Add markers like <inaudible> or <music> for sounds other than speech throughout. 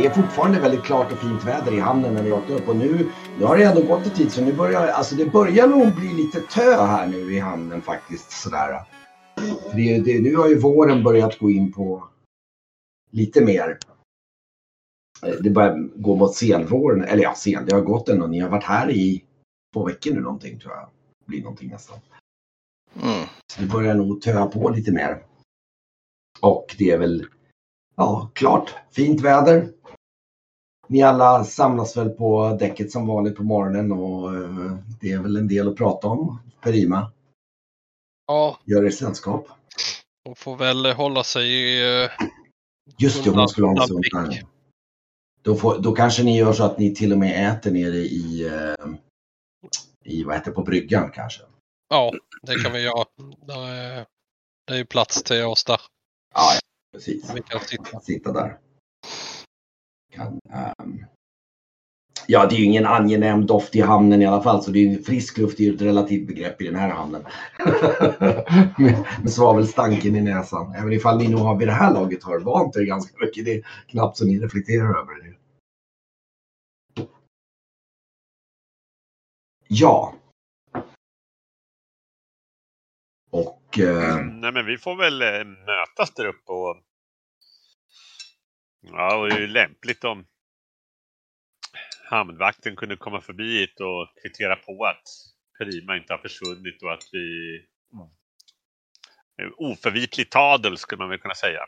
Det är fortfarande väldigt klart och fint väder i hamnen när vi åkte upp och nu, nu har det ändå gått en tid så nu börjar, alltså det börjar nog bli lite tö här nu i hamnen faktiskt sådär. Det, det, nu har ju våren börjat gå in på lite mer. Eh, Det börjar gå mot senvåren, eller ja sen, det har gått ändå. Ni har varit här i två veckor nu någonting tror jag. Blir någonting nästan. Mm. Så det börjar nog töa på lite mer. Och det är väl, ja, klart, fint väder. Ni alla samlas väl på däcket som vanligt på morgonen och eh, det är väl en del att prata om. Perima Ja, gör er sällskap. de får väl hålla sig i... eh, Just det, om man skulle ha en sån här. Då, får, då kanske ni gör så att ni till och med äter nere i, eh, i vad heter på bryggan kanske. Ja, det kan vi göra. Där det är ju plats till oss där. Ja, ja precis. Vi kan sitta. sitta där. Kan, um, ja, det är ju ingen angenäm doft i hamnen i alla fall, så det är frisk luft är ju ett relativt begrepp i den här hamnen. <laughs> med, med svavelstanken i näsan. Även ifall ni nog har vid det här laget har vant er ganska mycket. Det är knappt så ni reflekterar över det. Ja. Och eh, Nej men vi får väl eh, mötas där uppe och... Ja, och det är ju lämpligt om hamnvakten kunde komma förbi hit och kvittera på att Perima inte har försvunnit och att vi... Oförvitlig tadel skulle man väl kunna säga.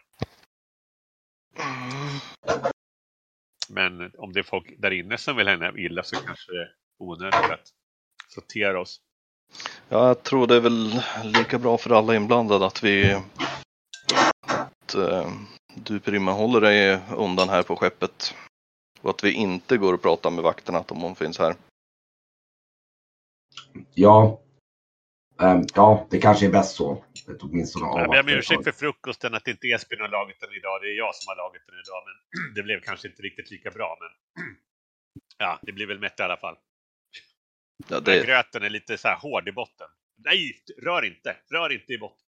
Men om det är folk där inne som vill henne illa så kanske det är onödigt att sortera oss. Ja, jag tror det är väl lika bra för alla inblandade att vi att eh, du Prima håller dig undan här på skeppet. Och att vi inte går och pratar med vakterna om hon finns här. Ja. Ehm, ja, det kanske är bäst så. Åtminstone Jag ber om ursäkt för frukosten, att det inte Esbjörn har lagat den idag. Det är jag som har lagat den idag, men <clears throat> det blev kanske inte riktigt lika bra. Men <clears throat> ja, det blir väl mätt i alla fall. Ja, det, gröten är lite så här hård i botten. Nej, rör inte! Rör inte i botten.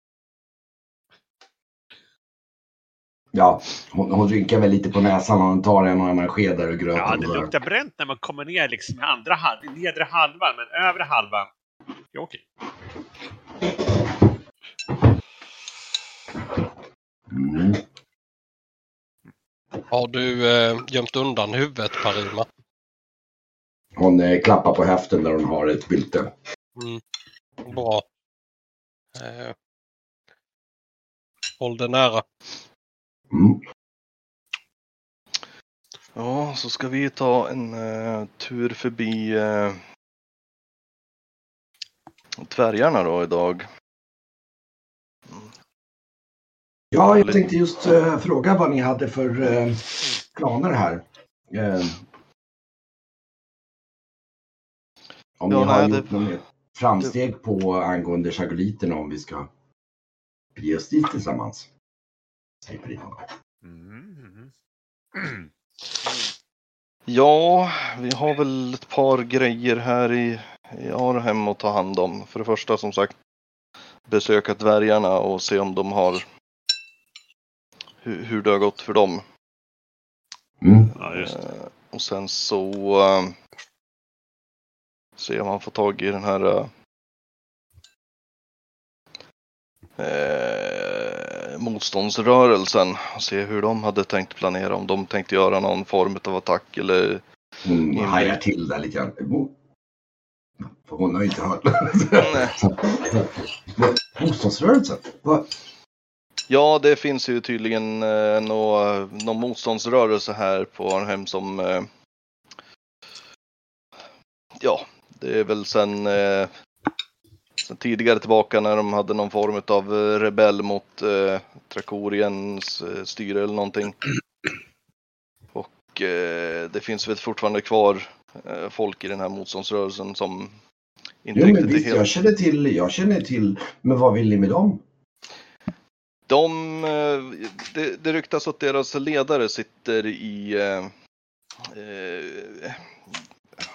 Ja, hon, hon rynkar väl lite på näsan och hon tar en och annan skedar och gröt. Ja, det luktar bränt när man kommer ner liksom i andra halv, i nedre halvan, men övre halvan. Det är okej. Mm. Har du eh, gömt undan huvudet Parima? Hon eh, klappar på höften där hon har ett bylte. Mm. Bra. Eh, håll det nära. Mm. ja, så ska vi ta en eh, tur förbi eh, dvärgarna då idag. Ja, jag tänkte just eh, fråga vad ni hade för eh, planer här. Om Ja, ni har nej, gjort det- något framsteg på angående chagoliterna om vi ska ge oss dit tillsammans. Säger Prima. Mm. <clears throat> Ja, vi har väl ett par grejer här i, i Arnhem att ta hand om. För det första som sagt besöka dvärgarna och se om de har hur, hur det har gått för dem. Mm. Ja, just det. Eh, och sen så eh, se om man får tag i den här eh, motståndsrörelsen och se hur de hade tänkt planera. Om de tänkte göra någon form av attack eller Hon Mm. hajar till där lite grann. För hon har ju inte hört. <laughs> Motståndsrörelsen? Vad? Ja, det finns ju tydligen eh, nå, någon motståndsrörelse här på Arnhem som eh, Ja, det är väl sen, eh, tidigare tillbaka när de hade någon form av eh, rebell mot eh, Trakoriens eh, styre eller någonting. Och eh, det finns väl fortfarande kvar eh, folk i den här motståndsrörelsen som inte Jo, men riktigt visst, är helt jag känner till, jag känner till, men vad vill ni med dem? De, eh, det, det ryktas att deras ledare sitter i eh,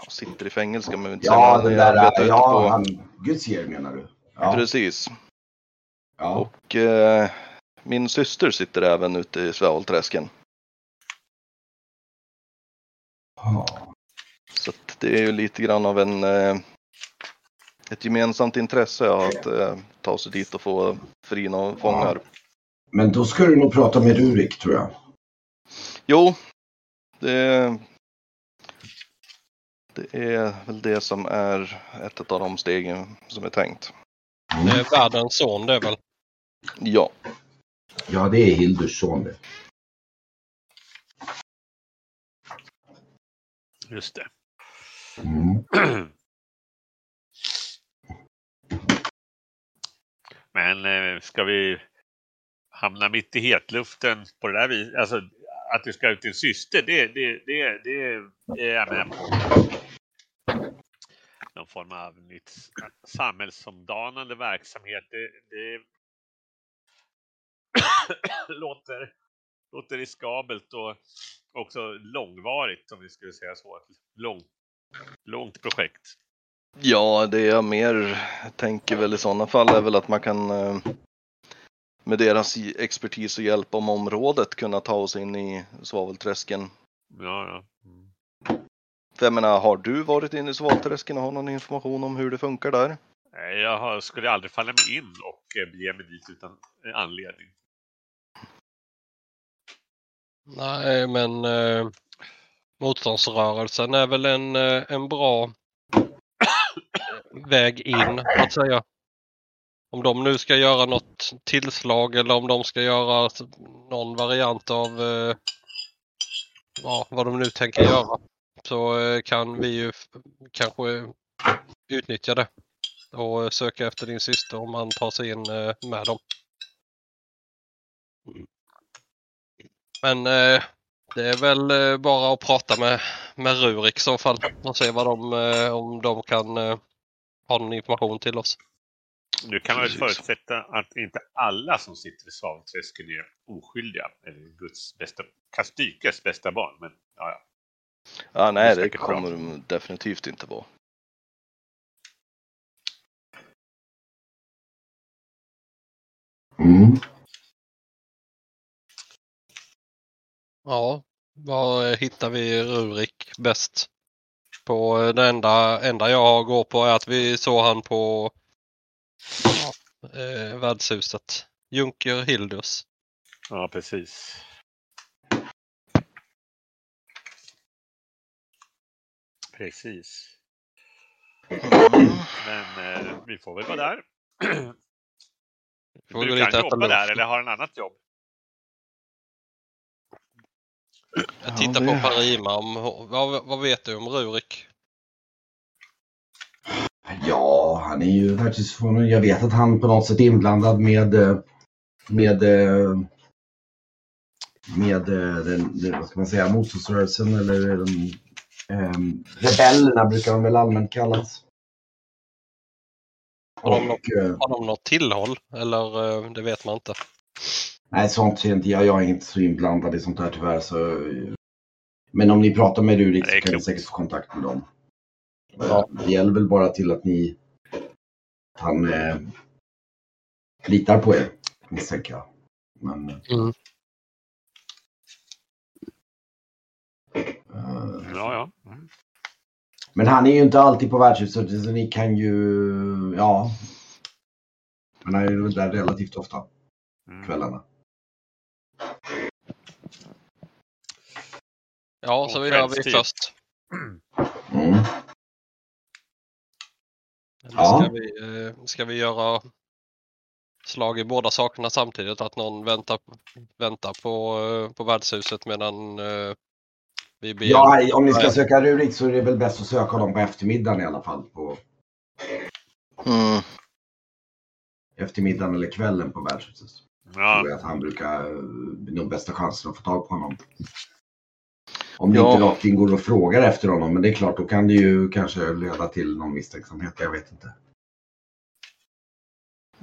sitter i fängelse kan man väl inte Ja, säga. den där, ja, på, han, Gudsger menar du? Ja, Precis. ja. Och eh, min syster sitter även ute i Svävolträsken. Ja. Så det är ju lite grann av en eh, ett gemensamt intresse att eh, ta sig dit och få frina fångar. Men då ska du nog prata med Rurik tror jag. Jo, det, det är väl det som är ett av de stegen som är tänkt. Det är världens son det är väl? Ja, Ja, det är Hildurs son det. Just det. Mm. Men eh, ska vi hamna mitt i hetluften på det där viset? Alltså att du ska ut din syster, det, det, det, det är jag med på. Någon form av nytt samhällsomdanande verksamhet. Det, det <coughs> låter, låter riskabelt och också långvarigt om vi skulle säga så. Ett långt, långt projekt. ja det jag mer tänker väl i sådana fall är väl att man kan eh, med deras expertis och hjälp om området kunna ta oss in i svavelträsken. Ja, ja. För jag menar, har du varit inne i svavelträsken och har någon information om hur det funkar där? Nej, Jag har, skulle aldrig falla mig in och eh, bege mig dit utan eh, anledning. Nej, men eh, motståndsrörelsen är väl en, eh, en bra väg in, att säga. Om de nu ska göra något tillslag eller om de ska göra någon variant av eh, ja, vad de nu tänker göra så eh, kan vi ju kanske utnyttja det och söka efter din syster om man tar sig in eh, med dem. Men eh, det är väl bara att prata med, med Rurik i så fall och se vad de, om de kan ha någon information till oss. Nu kan man väl förutsätta att inte alla som sitter i svavelträsken är oskyldiga. Eller Guds bästa, Kastykes bästa barn. Men ja, ja. Ja, Det nej, det bra. kommer de definitivt inte vara. Mm. Ja, var hittar vi Rurik bäst? På det enda, enda jag går på är att vi såg han på ja, eh, värdshuset. Junker Hildus. ja precis. Precis. Men eh, vi får väl vara där. Får vi du kan jobba lunch. där eller har en annat jobb. Jag tittar Ja, på det- Parima. Om, vad, vad vet du om Rurik? Ja, han är ju världshusförordnad. Jag vet att han på något sätt är inblandad med eh, med eh, med eh, den, den, vad ska man säga, motståndsrörelsen eller den, ehm, rebellerna brukar de väl allmänt kallas. Har de Och, eh, Har de något tillhåll? Eller eh, det vet man inte. nej, sånt ser inte jag. Jag är inte så inblandad i sånt här tyvärr. Så, eh, men om ni pratar med Rurik så kan ni säkert få kontakt med dem. Ja. Det gäller väl bara till att ni att han eh, litar på er, misstänker jag. Men, Mm. eh, Ja, ja. Mm. men han är ju inte alltid på värdshuset så ni kan ju, ja. Han är ju där relativt ofta, Mm. kvällarna. Ja, så vi gör vi först. Mm. Eller Ja. ska, vi, eh, ska vi göra slag i båda sakerna samtidigt? Att någon väntar, väntar på, eh, på värdshuset medan eh, vi ber... Ja, om ni ska söka Rurik så är det väl bäst att söka honom på eftermiddagen i alla fall. På Mm. eftermiddagen eller kvällen på värdshuset. Ja, tror jag att han brukar eh, nog bästa chansen att få tag på honom. Om det Ja. inte rakt in går och frågar efter honom, men det är klart, då kan det ju kanske leda till någon misstänksamhet. Jag vet inte.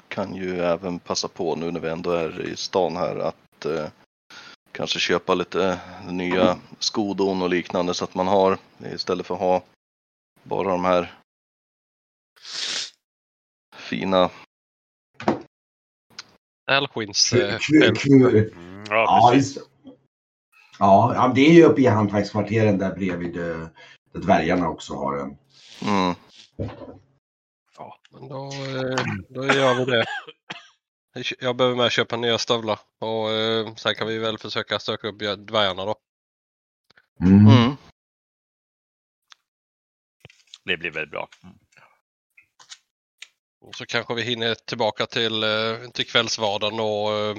Kan ju även passa på nu när vi ändå är i stan här att eh, kanske köpa lite nya skodon och liknande så att man har istället för att ha bara de här fina. Klu- eh, mm, Ja, ja precis. det. Ja, ja, det är ju uppe i hantverkskvarteren där bredvid eh, där dvärgarna också har en. Mm. Ja, men då, eh, då gör vi det. Jag behöver med köpa nya stövlar och eh, sen kan vi väl försöka stöka upp dvärgarna då. Mm. Mm. Det blir väl bra. Mm. Och så kanske vi hinner tillbaka till, eh, till kvällsvardagen och eh,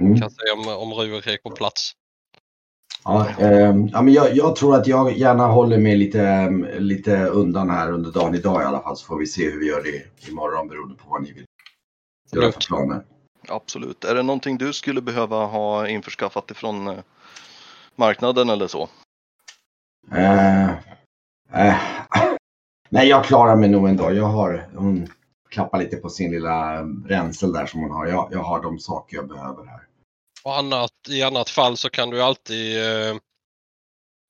Mm. kan se om, om Ruvik är på plats. Ja, ehm, ja, men jag, jag tror att jag gärna håller mig lite, ehm, lite undan här under dagen idag i alla fall så får vi se hur vi gör det imorgon beroende på vad ni vill göra för planer. Absolut. Är det någonting du skulle behöva ha införskaffat ifrån eh, marknaden eller så? Eh, eh, <laughs> nej, jag klarar mig nog ändå. Jag har, hon klappar lite på sin lilla ränsel där som hon har. Jag, jag har de saker jag behöver här. Och annat, I annat fall så kan du alltid eh,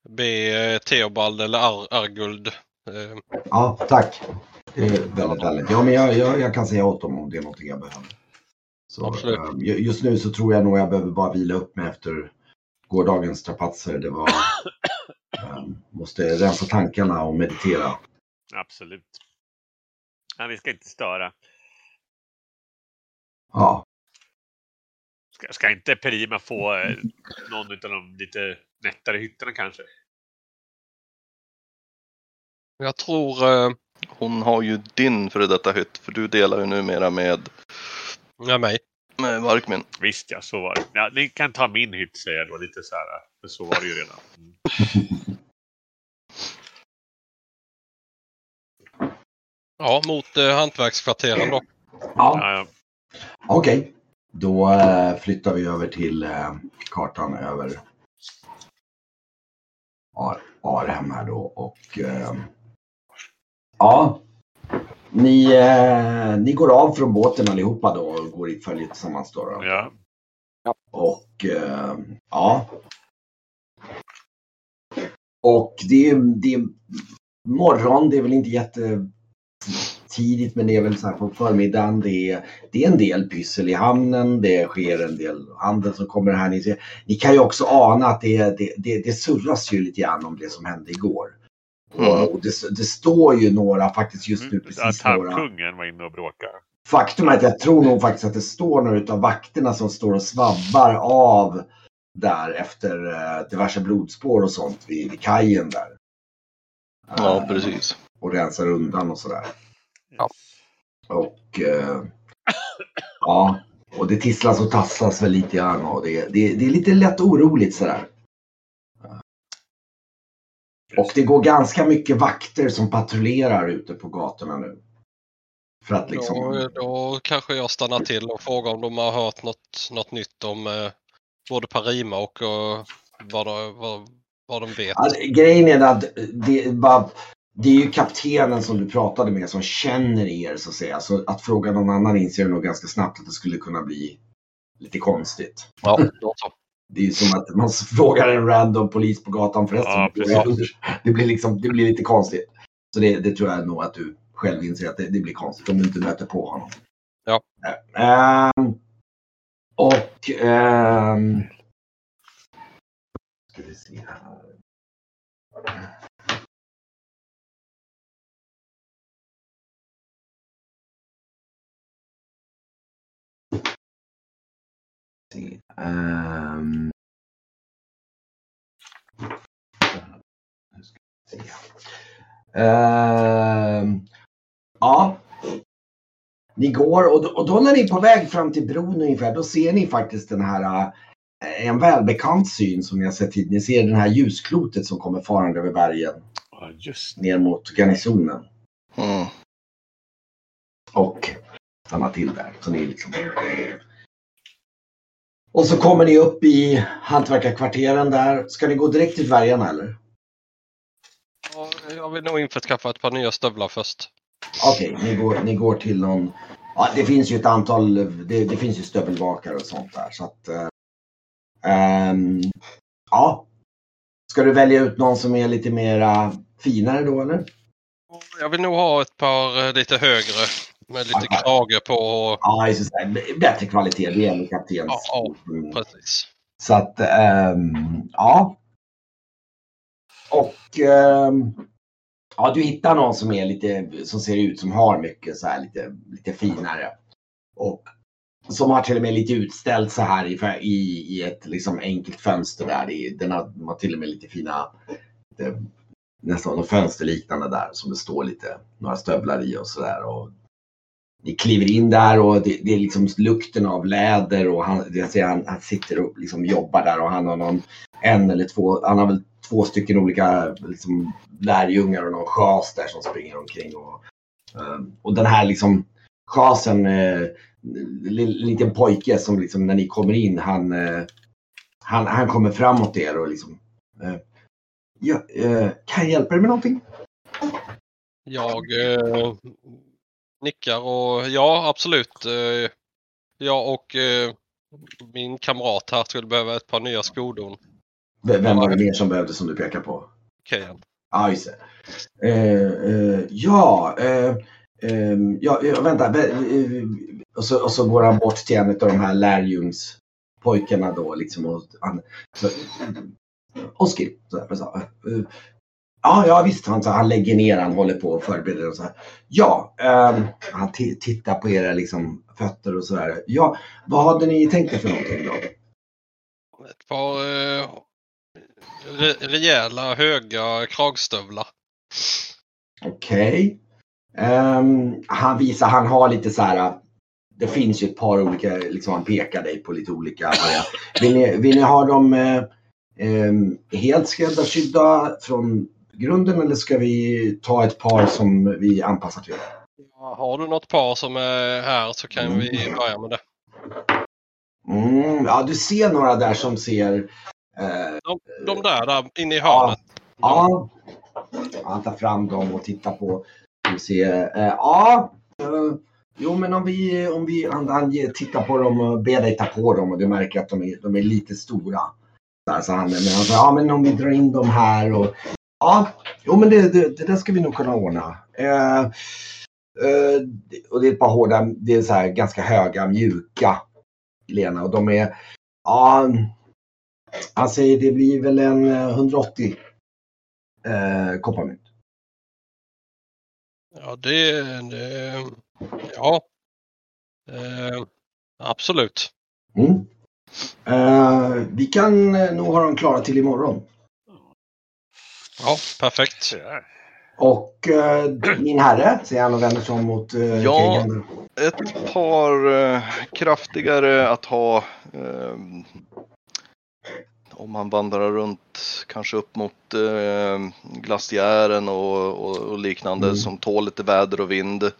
be Theobald eller Ar Arguld. Eh, Ja, tack. Det är väldigt väldigt. Ja, men jag, jag, jag kan säga åt dem om det är någonting jag behöver. Så, Absolut. eh, ju- just nu så tror jag nog jag behöver bara vila upp mig efter gårdagens strapatser. Det var... <coughs> eh, måste rensa tankarna och meditera. Absolut. Nej, vi ska inte störa. Ja, Ska, ska inte Perima få eh, någon av de lite nättare hytterna kanske? jag tror eh, Hon har ju din före detta hytt, för du delar ju numera med, med mig. med Varkmin. Visst ja, så var det. Ja, ni kan ta min hytt säger jag då lite så här. För så var det ju redan. Mm. <laughs> Ja, mot eh, hantverkskvarteren då. ja. Ja, ja. okej. Då eh, flyttar vi över till eh, kartan över Ar- Arhem här då och eh, ja. Ni, eh, ni går av från båten allihopa då och går i följe tillsammans då. då. ja. Och eh, ja. Och det, är- det är morgon, det är väl inte jättetidigt men det är väl så här på förmiddagen. Det är, det är en del pyssel i hamnen, det sker en del handel som kommer här. Ni, ser, ni kan ju också ana att det, det, det, det surras ju lite grann om det som hände igår. Mm. Och, och det, det står ju några faktiskt just nu Mm. precis Att några. Tarmkungen var inne och bråkade. Faktum är att jag tror nog faktiskt att det står några av vakterna som står och svabbar av där efter eh, diverse blodspår och sånt vid, vid kajen där. Ja, Eh, precis. Och rensar undan och sådär. Ja. Och eh, ja, och det tisslas och tasslas väl lite grann och det, det, det är lite lätt oroligt sådär. Och det går ganska mycket vakter som patrullerar ute på gatorna nu. För att liksom... Då, då kanske jag stannar till och frågar om de har hört något, något nytt om eh, både Parima och eh, vad, vad, vad de vet. Det- grejen är att det bara, det är ju kaptenen som du pratade med som känner er så att säga. Så att fråga någon annan inser nog ganska snabbt att det skulle kunna bli lite konstigt. Ja, då så. Det är som att man <laughs> frågar en random polis på gatan förresten. Ja, det, blir liksom, det blir lite konstigt. Så det, det tror jag nog att du själv inser att det, det blir konstigt om du inte möter på honom. Ja. Ehm, och... ehm, ska vi se här. Se, Ehm, ja. Ni går och då, och då när ni är på väg fram till bron ungefär, då ser ni faktiskt den här eh, en välbekant syn som ni har sett tidigare. Ni ser den här ljusklotet som kommer farande över bergen Ja, just ner mot garnisonen Mm. och stannar till där. Så ni liksom... Och så kommer ni upp i hantverkarkvarteren där. Ska ni gå direkt till dvärgarna eller? Ja, Jag vill nog införskaffa ett par nya stövlar först. Okej, ni, går, ni går till någon... Ja, det finns ju ett antal... Det, det finns ju stövelvakare och sånt där. Så att, eh, ehm, ja. Ska du välja ut någon som är lite mera finare då eller? Jag vill nog ha ett par eh, lite högre med lite krage på. Ja, just det. Bättre kvalitet. Det ändå kaptens. Ja, ja. Mm. Precis. Så att, ehm, ja. Och ehm, ja, du hittar någon som är lite, som ser ut som har mycket så här lite, lite finare. Och som har till och med lite utställt så här i, i, i ett liksom enkelt fönster där. I, den har, de har till och med lite fina, det, nästan något fönsterliknande där som det står lite, några stövlar i och sådär. Ni kliver in där och det, det, är liksom lukten av läder och han, jag säger, han, han sitter och liksom jobbar där och han har någon, en eller två, han har väl två stycken olika liksom, lärjungar och någon chas där som springer omkring. Och, ehm, och den här liksom chasen, eh, liten pojke som liksom när ni kommer in, han, eh, han, han kommer framåt er och liksom eh, ja, eh, kan jag hjälpa dig med någonting? Jag eh, nickar och ja, absolut. Eh, jag och eh, min kamrat här skulle behöva ett par nya skodon. Vem var det mer som behövde som du pekar på? Kejan. Ah, just det. Eh, eh, ja, eh, ehm, ja, vänta. Och så, och så går han bort till en av de här lärjungspojkarna då. Liksom, och, han, så, Oskar, Ja, ja visst. Han, så, han lägger ner, han håller på och förbereder. Och så här. Ja, um, han tittar på era liksom, fötter och sådär. Ja, vad hade ni tänkt er för någonting då? Ett par eh, re rejäla höga kragstövlar. Okej. Okay. Um, ehm, han visar, han har lite så här. Det finns ju ett par olika, liksom han pekar dig på lite olika. Vill ni, vill ni ha dem eh, eh, helt skräddarsydda från grunden eller ska vi ta ett par som vi anpassar till? Ja, har du något par som är här så kan mm. vi börja med det. Mm, ja, du ser några där som ser... Eh, de, de, där, där inne i hörnet. Ja, ja. Han tar fram dem och tittar på. Du ser, eh, ja, eh, jo men om vi, om vi han, han tittar på dem och ber dig ta på dem och du märker att de är, de är lite stora. Så han, men han säger, ja men om vi drar in dem här och Ja, jo, men det, det, det där ska vi nog kunna ordna. Eh, eh, och det är ett par hårda, det är så här ganska höga, mjuka Lena och de är, ja, han säger det blir väl en 180 eh, kopparmynt. Ja, det, det ja, eh, absolut. Mm. Eh, vi kan nog ha dem klara till imorgon. Ja, perfekt. Och eh, min herre, säger han och vänder sig om mot eh, Ja, krigen. ett par eh, kraftigare att ha eh, om man vandrar runt kanske upp mot eh, glaciären och, och, och liknande mm. som tål lite väder och vind.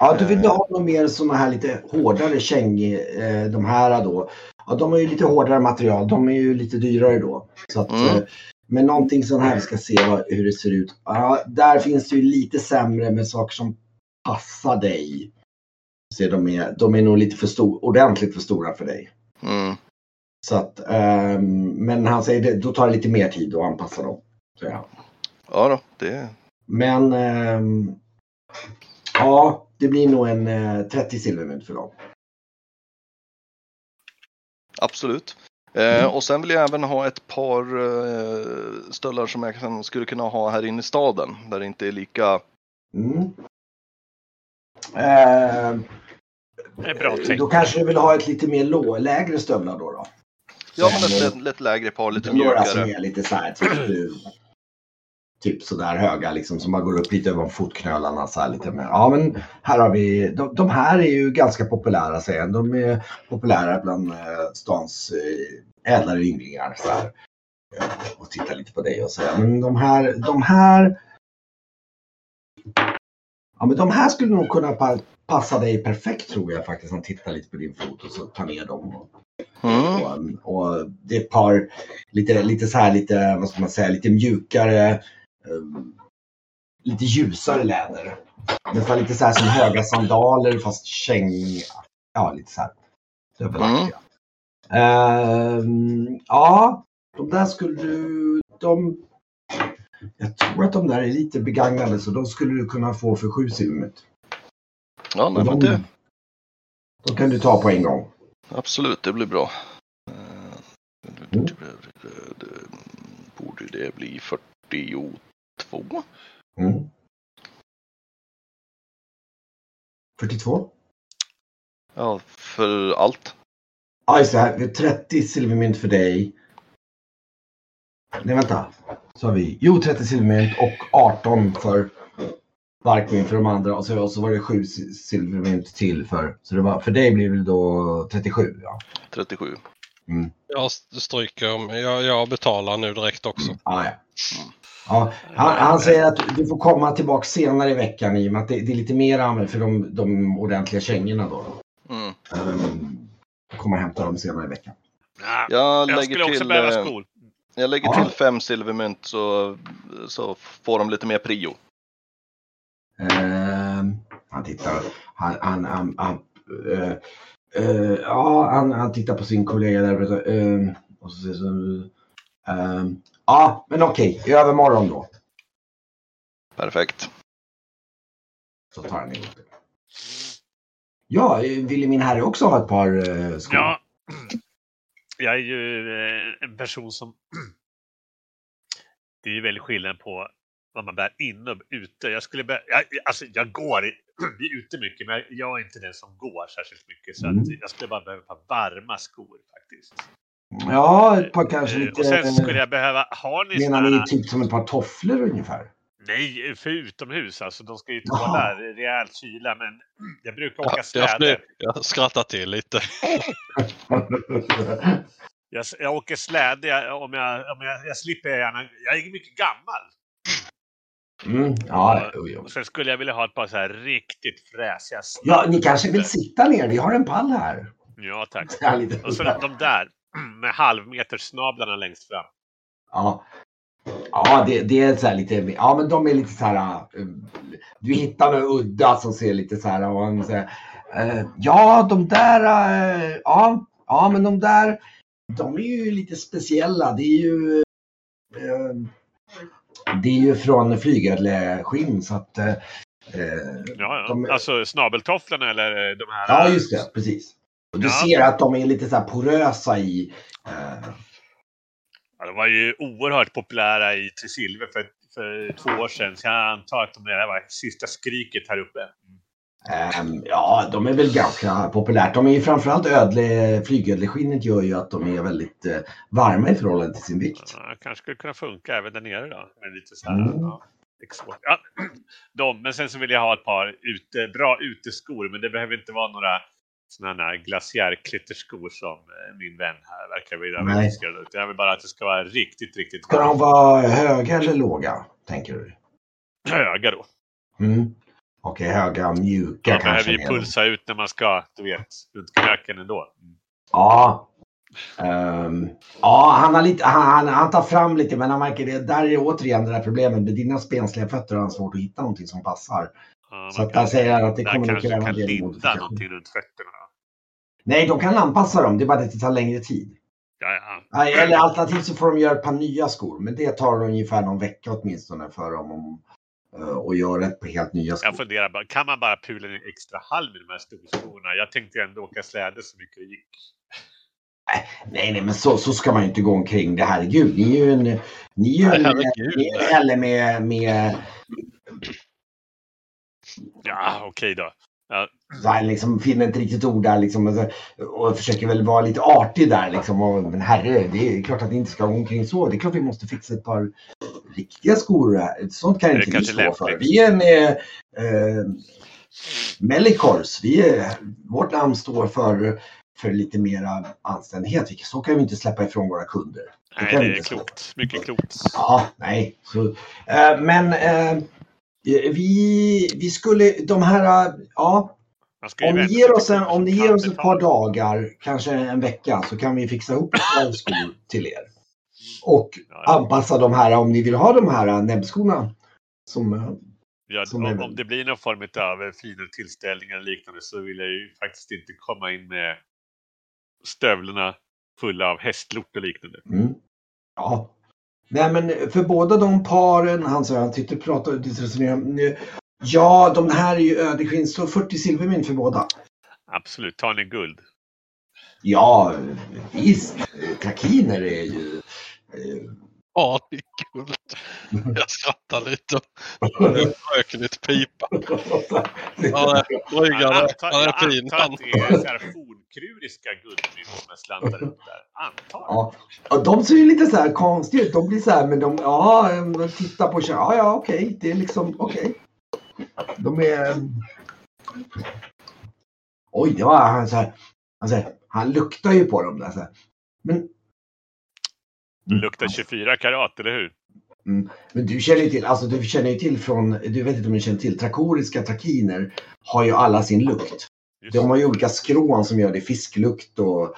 Ja, du vill ha något mer sådana här lite hårdare käng, eh, de här då. Ja, de är ju lite hårdare material, de är ju lite dyrare då. Så att, mm. Eh, men någonting sånt här, vi ska se vad, hur det ser ut. Ja, där finns det ju lite sämre med saker som passar dig. Så de, är, de är nog lite för stor, ordentligt för stora för dig. Mm. Så att, um, men han säger det, då tar det lite mer tid att anpassa dem. Säger han. Ja då, det... Men um, ja, det blir nog en uh, 30 silvermynt för dem. Absolut. Eh, och sen vill jag även ha ett par eh, stöllar som jag skulle kunna ha här inne i staden. Där det inte är lika... Mm. Eh, det är bra tänkt. Då kanske du vill ha ett lite mer lå, lägre stövlar då? då? Ja, men ett, ett, ett lägre par, lite mjukare. Några som är lite så här, typ, typ sådär höga liksom som bara går upp lite över fotknölarna så här lite mer. Ja men här har vi, de, de här är ju ganska populära säger jag. De är populära bland eh, stans eh, ädlare ynglingar så här. Och titta lite på dig och säga men de här, de här Ja men de här skulle nog kunna pa passa dig perfekt tror jag faktiskt. Han tittar lite på din fot och så tar ner dem. Och, mm. och, och, det är ett par lite, lite så här lite, vad ska man säga, lite mjukare lite ljusare läder. Nästan lite så här som höga sandaler fast käng... Ja, lite så här. Mm. Uh, ja, de där skulle du... De, jag tror att de där är lite begagnade så de skulle du kunna få för sju silvermynt. Ja, nej, men det... De kan du ta på en gång. Absolut, det blir bra. Mm. Borde det bli 42? Mm. 42? Ja, för allt. Ja, just det. Här. Vi har 30 silvermynt för dig. Nej, vänta. Så har vi. Jo, 30 silvermynt och 18 för Barkmynt för de andra. Och så, och så var det 7 si- silvermynt till för. Så det var, för dig blir det då 37. Ja. 37. Jag st- stryker, jag, jag betalar nu direkt också. Ah, ja. Ja, han, han säger att du får komma tillbaka senare i veckan i och med att det, det är lite mer använt för de, de ordentliga kängorna då. Mm. Um, komma och hämta dem senare i veckan. Ja, Jag, jag lägger skulle också till, behöva eh, skor. jag lägger Ja. till fem silvermynt så, så får de lite mer prio. Ehm, han tittar. Han, han, han, han, eh, eh, ja, han, han tittar på sin kollega där. ehm, och så säger så, ehm, ja, men okej, i övermorgon då. Perfekt. Så tar han emot det. Ja, ville min herre också ha ett par eh, skor? Ja, jag är ju eh, en person som... <clears throat> Det är ju väldigt skillnad på vad man bär inne och ute. Jag skulle bä... jag, alltså jag går, i... <clears throat> vi är ute mycket, men jag är inte den som går särskilt mycket. Så Mm. att jag skulle bara behöva ett par varma skor faktiskt. Ja, ett par kanske Eh, lite... Och sen skulle jag behöva, har ni Menar ni typ som ett par tofflor ungefär? Nej, för utomhus alltså. De ska ju tåla rejäl kyla, men jag brukar åka Ja, släde. jag, jag skrattar till lite. <laughs> Jag, jag åker släde jag- om jag, om jag, jag slipper gärna. Jag är mycket gammal. Mm, ja, jo. Och sen skulle jag vilja ha ett par så här riktigt fräsiga ja, ni kanske vill sitta ner? Vi har en pall här. Ja, tack. <laughs> Och så de där <clears throat> med halvmetersnablarna längst fram. Ja, ja det, det är så här lite, ja men de är lite så här, eh, du hittar några udda som ser lite så här, och han säger, eh, ja de där, eh, ja, ja men de där, de är ju lite speciella. Det är ju, det är ju från flygödleskinn så att, eh, Ja, ja. De- Alltså snabeltofflorna eller de här. ja just det, precis. Och du ser att de är lite så här porösa i, eh, Ja, de var ju oerhört populära i Tresilver för, för två år sedan. Så jag antar att de där var sista skriket här uppe. Ehm, ja, de är väl ganska populärt. De är ju framförallt ödle, flygödleskinnet gör ju att de är väldigt eh, varma i förhållande till sin vikt. Ja, kanske skulle kunna funka även där nere då. Med lite så här, Mm. ja. Ja, <clears throat> de, men sen så vill jag ha ett par ute, bra uteskor. Men det behöver inte vara några sådana här glaciärklitterskor som eh, min vän här verkar vilja viska. Jag vill bara att det ska vara riktigt, riktigt Ska de vara höga eller låga, tänker du? höga då. Mm. Okej, höga, mjuka Man kanske. behöver ju pulsa ut när man ska, du vet, runt knöken ändå. Ja. Ehm, ja, han, har lite, han, han, han tar fram lite, men han märker det. Där är återigen det där problemet. Med dina spensliga fötter har han svårt att hitta någonting som passar. Så att där säger han att det kommer kanske kräva en kan del linda någonting runt fötterna. Nej, de kan anpassa dem. Det är bara att det tar längre tid. Ja, ja. Eller alternativt så får de göra ett par nya skor. Men det tar ungefär någon vecka åtminstone för dem om, eh, att göra ett par helt nya skor. Jag funderar bara, kan man bara pula en extra halv med de här storskorna? Jag tänkte ändå åka släde så mycket det gick. Nej, nej, men så, så ska man ju inte gå omkring. Det herregud, ni är ju en... Ni är ju en, är heller med, med Ja, okej då. Ja, så här, liksom, finner inte riktigt ord där liksom, och, så- och försöker väl vara lite artig där. Liksom, och, men herre, det är klart att ni inte ska gå omkring så. Det är klart vi måste fixa ett par riktiga skor. här. Sånt kan Det inte vi stå för. lämpligt. Vi är en eh, Mellikors. Vi är, vårt namn står för, för lite mera anständighet. Så kan vi inte släppa ifrån våra kunder. Det nej, det är för. klokt. Mycket klokt. Ja, nej. Så, eh, men eh, vi, vi skulle, de här, eh, ja, om ni ger oss, en, om ni ger oss ett par dagar, kanske en vecka, så kan vi fixa ihop skor till er. Och anpassa de här, om ni vill ha de här näbbskorna. Som, eh, Ja, som om, om det blir någon form av eh, finare tillställningar eller liknande så vill jag ju faktiskt inte komma in med stövlarna fulla av hästlort och liknande. mm, ja. Nej men för båda de paren, han sa, han tyckte prata, resonera, ja de här är ju ödeskinn, så 40 silvermynt för båda. Absolut, tar ni guld? Ja, visst. Trakiner är ju... eh, Ja, det är kul. <laughs> Jag skrattar lite och röker lite pipa. Jag är, han jag är fin. antar att det är så här fornkuriska guldmynt som jag slantar upp där. Ja, ja, de ser ju lite så här konstiga ut. De blir så här, men de, ja, de tittar på sig. Ja, ja, okej. Det är liksom, okej. De är... Oj, det var han så här. Alltså, han luktar ju på dem där så här. Men, luktar 24 karat, eller hur? men du känner ju till, alltså du känner ju till från, du vet inte om du känner till, trakoriska trakiner har ju alla sin lukt. Just De har ju olika skrån som gör det, fisklukt och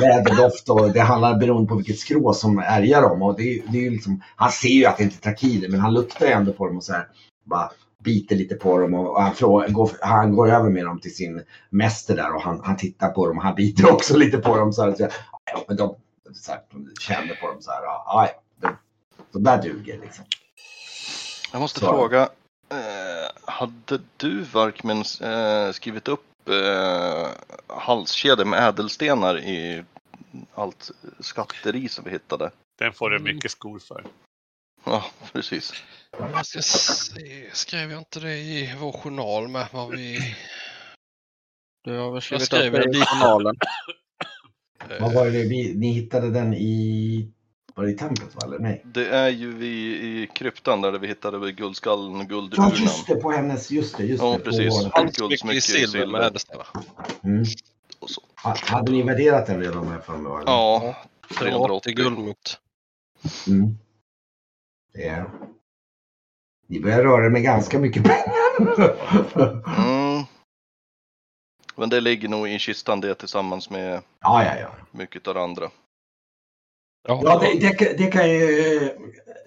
läderdoft och det handlar beroende på vilket skrå som ärgar dem. Och det, är- det är liksom, han ser ju att det inte är trakiner men han luktar ändå på dem och så här, bara biter lite på dem och, han, frågar, går, han går över med dem till sin mäster där och han, han tittar på dem och han biter också lite på dem. Så här, så här, ja, men de, så här, de känner på dem så här, ja, ja, de där duger liksom. Jag måste Så. fråga. Eh, hade du Varkmen eh, skrivit upp eh, halskedjor med ädelstenar i allt skatteri som vi hittade? Den får du mycket skor för. Ja, precis. Jag ska se, skrev jag inte det i vår journal med vad vi... Du har väl skrivit skrev upp det i journalen? Vad var det vi, ni hittade den i, var det i templet va? Eller nej? Det är ju vi i kryptan där vi hittade guldskallen och Ja guldurnan. just det, på hennes, just det, just Ja, det. precis. Handsmycke i silver med ädelstenar. Mm. Och så. Ha- Hade ni värderat den redan här för mig? va? Ja, 380 380. guldmynt. Mm. Det är... Ni börjar röra er med ganska mycket pengar. Mm. Men det ligger nog i kistan det tillsammans med ja, ja, ja. mycket av det andra. Ja, det, det, kan- det kan ju...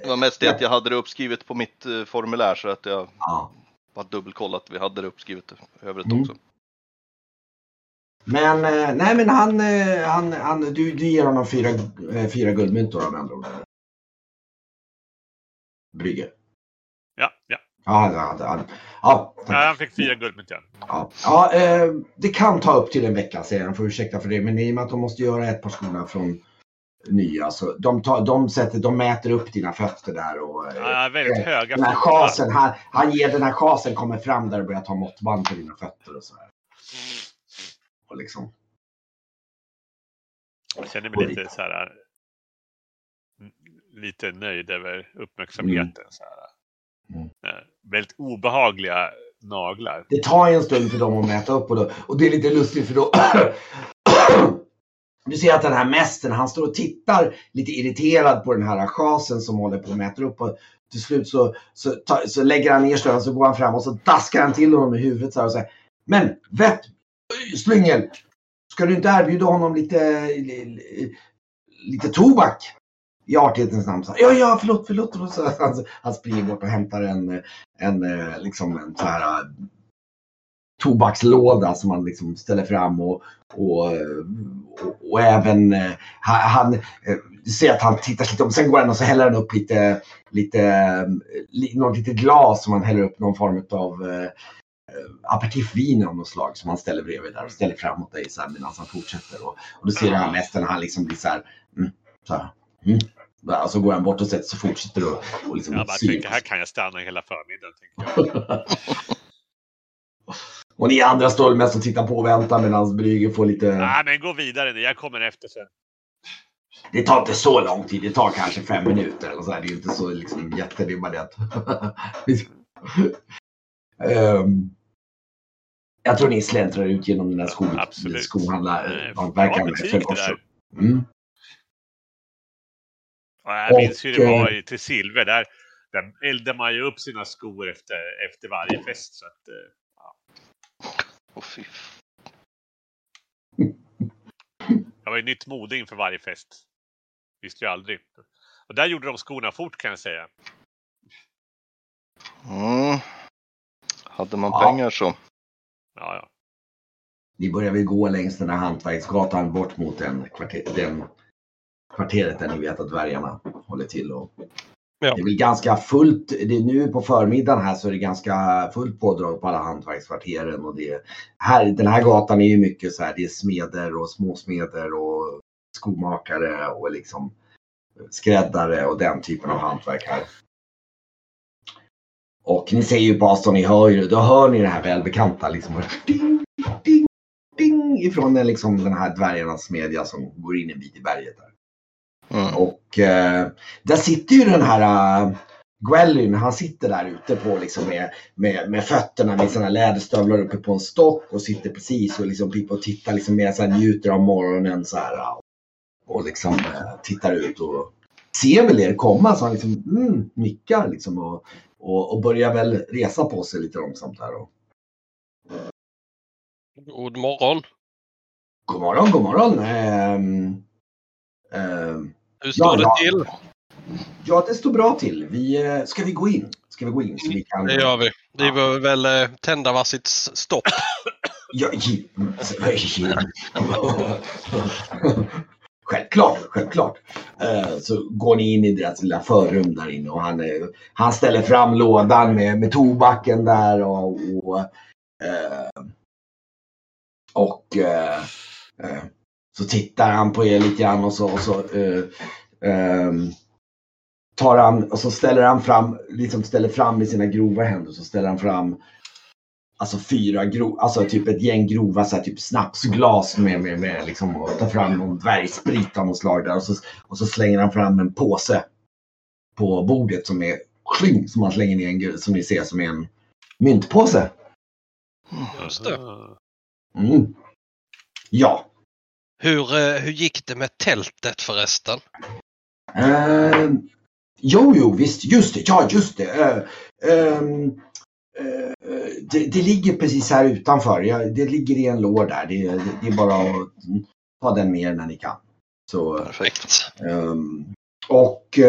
Det var mest det att jag hade det uppskrivet på mitt eh, formulär så att jag Ja. bara dubbelkollat att vi hade det uppskrivet övrigt Mm. också. Men, eh, nej men han, eh, han, han du, du ger honom fyra, eh, fyra guldmynt då med andra ord. Brygge. Ja, ja. Ja, ja, tack. ja han fick fyra guldmynt, ja. Ja, ja eh, det kan ta upp till en vecka säger han, får ursäkta för det. Men i och med att de måste göra ett par skorna från nya så de, tar, de, sätter, de mäter upp dina fötter där och eh, ja väldigt höga den här chasen, han, han ger den här chasen kommer fram där och börjar ta måttband på dina fötter och så här. Och liksom, Jag känner mig lite så här. mm, Lite nöjd över uppmärksamheten. Så här. Mm. Eh, Väldigt obehagliga naglar. det tar en stund för dem att mäta upp och, då, och det är lite lustigt för då du ser att den här mästern, han står och tittar lite irriterad på den här chasen som håller på att mäta upp. Och till slut så, så, ta, så lägger han ner slöjan så går han fram och så daskar han till honom i huvudet så här och säger Men vett, slyngel! Ska du inte erbjuda honom lite, lite tobak? I artighetens namn. Så här, ja, ja, förlåt, förlåt. Och Så han, han springer bort och hämtar en, en, liksom en så här äh, tobakslåda som han liksom ställer fram och, och, och, och även eh, han, han eh, du ser att han tittar lite om. Sen går han och så häller han upp lite, lite, eh, li, något litet glas som han häller upp någon form av eh, aperitifvin av något slag som han ställer bredvid där och ställer framåt dig så här medan han fortsätter. Och, och då ser han nästan han liksom blir så här. Mm, så här mm. Och så går han bort och sätter sig fortsätter och, och liksom Jag bara tänker, här kan jag stanna hela förmiddagen. <laughs> Och ni andra står mest och tittar på och väntar medan Brygge får lite... Nej, men gå vidare nu. Jag kommer efter sen. Det tar inte så lång tid. Det tar kanske fem minuter. Eller så här. Det är inte så liksom, jätte... Det är bara det att... Ehm, jag tror ni släntrar ut genom den där sko. Eh, korset. där. Mm. Och jag minns hur det var eh, till Silver. Där, där eldar man ju upp sina skor efter, efter varje fest. Så att, Åh fy. <laughs> det var ju nytt mode inför varje fest. Visste ju aldrig. Och där gjorde de skorna fort kan jag säga. Mm. Hade man Ja. pengar så. Ja, ja. Ni börjar väl gå längs den här hantverksgatan bort mot den, kvarter, den kvarteret där ni vet att dvärgarna håller till. Och Ja. Det är väl ganska fullt. Det är nu på förmiddagen här så är det ganska fullt pådrag på alla hantverkskvarteren. Och det, här, den här gatan är ju mycket så här. Det är smeder och småsmeder och skomakare och liksom skräddare och den typen av hantverk här. Och ni ser ju på avstånd, ni hör ju, då hör ni det här välbekanta liksom. Ding, ding, ding ifrån den, liksom, den här dvärgarnas smedja som går in en bit i berget. Där. Mm. Och eh, där sitter ju den här uh, Gwellyn, han sitter där ute på liksom med, med, med fötterna med sina läderstövlar uppe på en stock och sitter precis och liksom och tittar liksom med så här, njuter av morgonen så här. uh, Och liksom eh, tittar ut och ser väl er komma så han liksom mm, nickar liksom och, och, och börjar väl resa på sig lite långsamt här. Och, God morgon. god morgon, god morgon. Ehm, ehm, Hur står Ja, det till? ja, det står bra till. Vi, eh, ska vi gå in? Ska vi gå in så vi kan... Det gör vi. Vi behöver väl eh, tända varsitt stopp. <coughs> Ja, Självklart, självklart. Eh, Så går ni in i deras lilla förrum där inne och han, han ställer fram lådan med, med tobaken där och, och, och eh, så tittar han på er lite grann och så, och så eh, ehm, tar han och så ställer han fram, liksom ställer fram med sina grova händer så ställer han fram alltså fyra grova, alltså typ ett gäng grova så här, typ snapsglas med, med, med liksom och tar fram någon dvärgsprit av något slag där och så, och så slänger han fram en påse på bordet som är kling som han slänger ner en som ni ser som är en myntpåse. Just det. Mm. Ja. Hur, eh, hur gick det med tältet förresten? Eh, jo, jo, visst, just det, ja, just det. Ehm, eh, det. Det ligger precis här utanför. Ja, det ligger i en låda där. Det, det, det är bara att ta den med er när ni kan. Så, Perfekt. ehm, och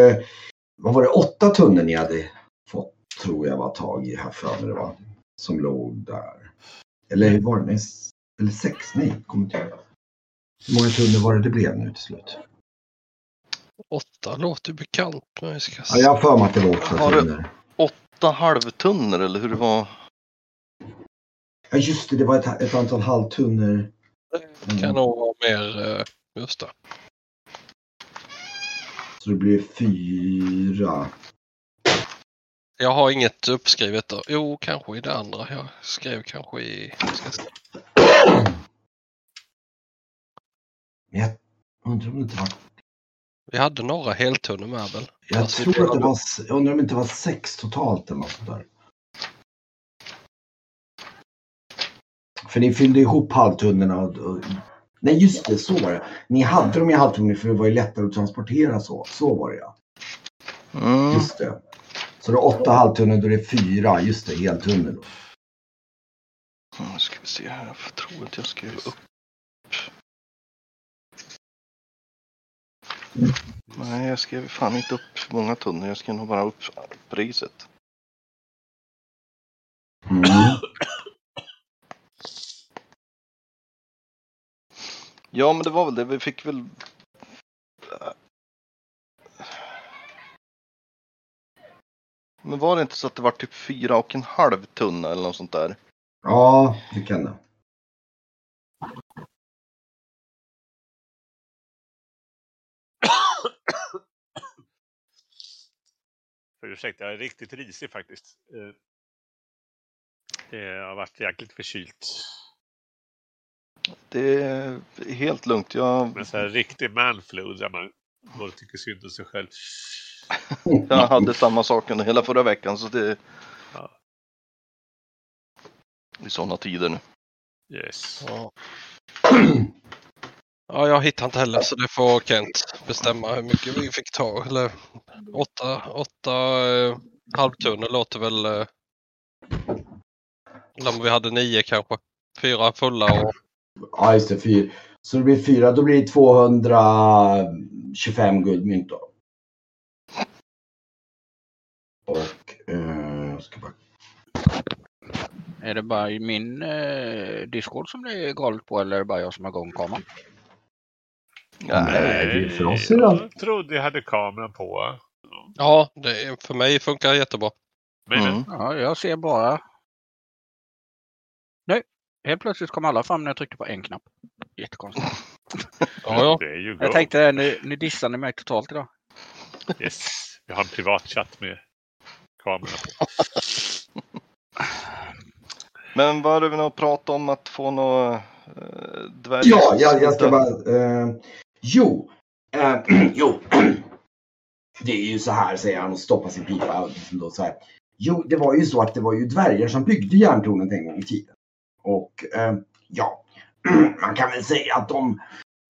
vad var det, åtta tunnor ni hade fått tror jag var tag i här för mig det var. Som låg där. Eller var det? Eller sex? Nej, kommer inte ihåg. Hur många tunnor var det det blev nu till slut? Åtta låter bekant. Men vi ska Ja, jag har för mig att det var åtta tunnor. Åtta halvtunnor eller hur det var? Ja just det, det var ett, ett antal halvtunnor. Det kan nog vara mer... eh, Just det. Så det blir fyra. Jag har inget uppskrivet. Då. Jo, kanske i det andra. Jag skrev kanske i... Men jag undrar om det inte var... Vi hade några heltunnor med väl? Jag Alltså, tror att det var... Jag undrar om det inte var sex totalt eller något där. För ni fyllde ihop halvtunnorna och... och nej just det, så var det. Ni hade dem i halvtunnor för det var ju lättare att transportera så. Så var det ja. Mm. Just det. Så det är åtta halvtunnor, då är det fyra. Just det, heltunnor då. Nu ska vi se här. Jag tror att jag skrev upp. Nej, jag skrev fan inte upp många tunnor. Jag skrev nog bara upp priset. Mm. Ja, men det var väl det. Vi fick väl... Men var det inte så att det var typ fyra och en halv tunna eller något sånt där? Ja, det kan det. För ursäkta, jag är riktigt risig faktiskt. Eh, Det har varit jäkligt förkylt. Det är helt lugnt. Jag, Men så här riktig manflu där man både tycker synd om sig själv. <laughs> jag hade samma sak under hela förra veckan så det... Ja. I sådana tider nu. Yes. Ja. <clears throat> <clears throat> ja, jag hittar inte heller så det får Kent bestämma hur mycket vi fick ta. Eller åtta, åtta eh, halvtunnor låter väl... Eh, om vi hade nio kanske. Fyra fulla och... Ja, just det. Fyra. Så det blir fyra, då blir det 225 guldmynt då. Och, eh, ska bara... Är det bara i min eh, Discord som det är galet på eller är det bara jag som har igång kameran? Nej, det är för oss är det jag trodde jag hade kameran på. Ja, det, för mig funkar det jättebra. Men, Mm. Ja, jag ser bara... Nej, helt plötsligt kom alla fram när jag tryckte på en knapp. Jättekonstigt. <laughs> Ja, ja. Det är ju Jag tänkte, nu, nu dissar ni mig totalt idag. Yes. Vi har en privat chatt med kameran. <laughs> Men var det väl något prat om att få några äh, dvärg... Ja, jag, jag ska bara... Eh, jo. Eh, <clears throat> jo. <clears throat> Det är ju så här, säger han och stoppar sin pipa. och liksom då så här. Jo, det var ju så att det var ju dvärgar som byggde järntornet en gång i tiden. Och eh, ja, <clears throat> man kan väl säga att de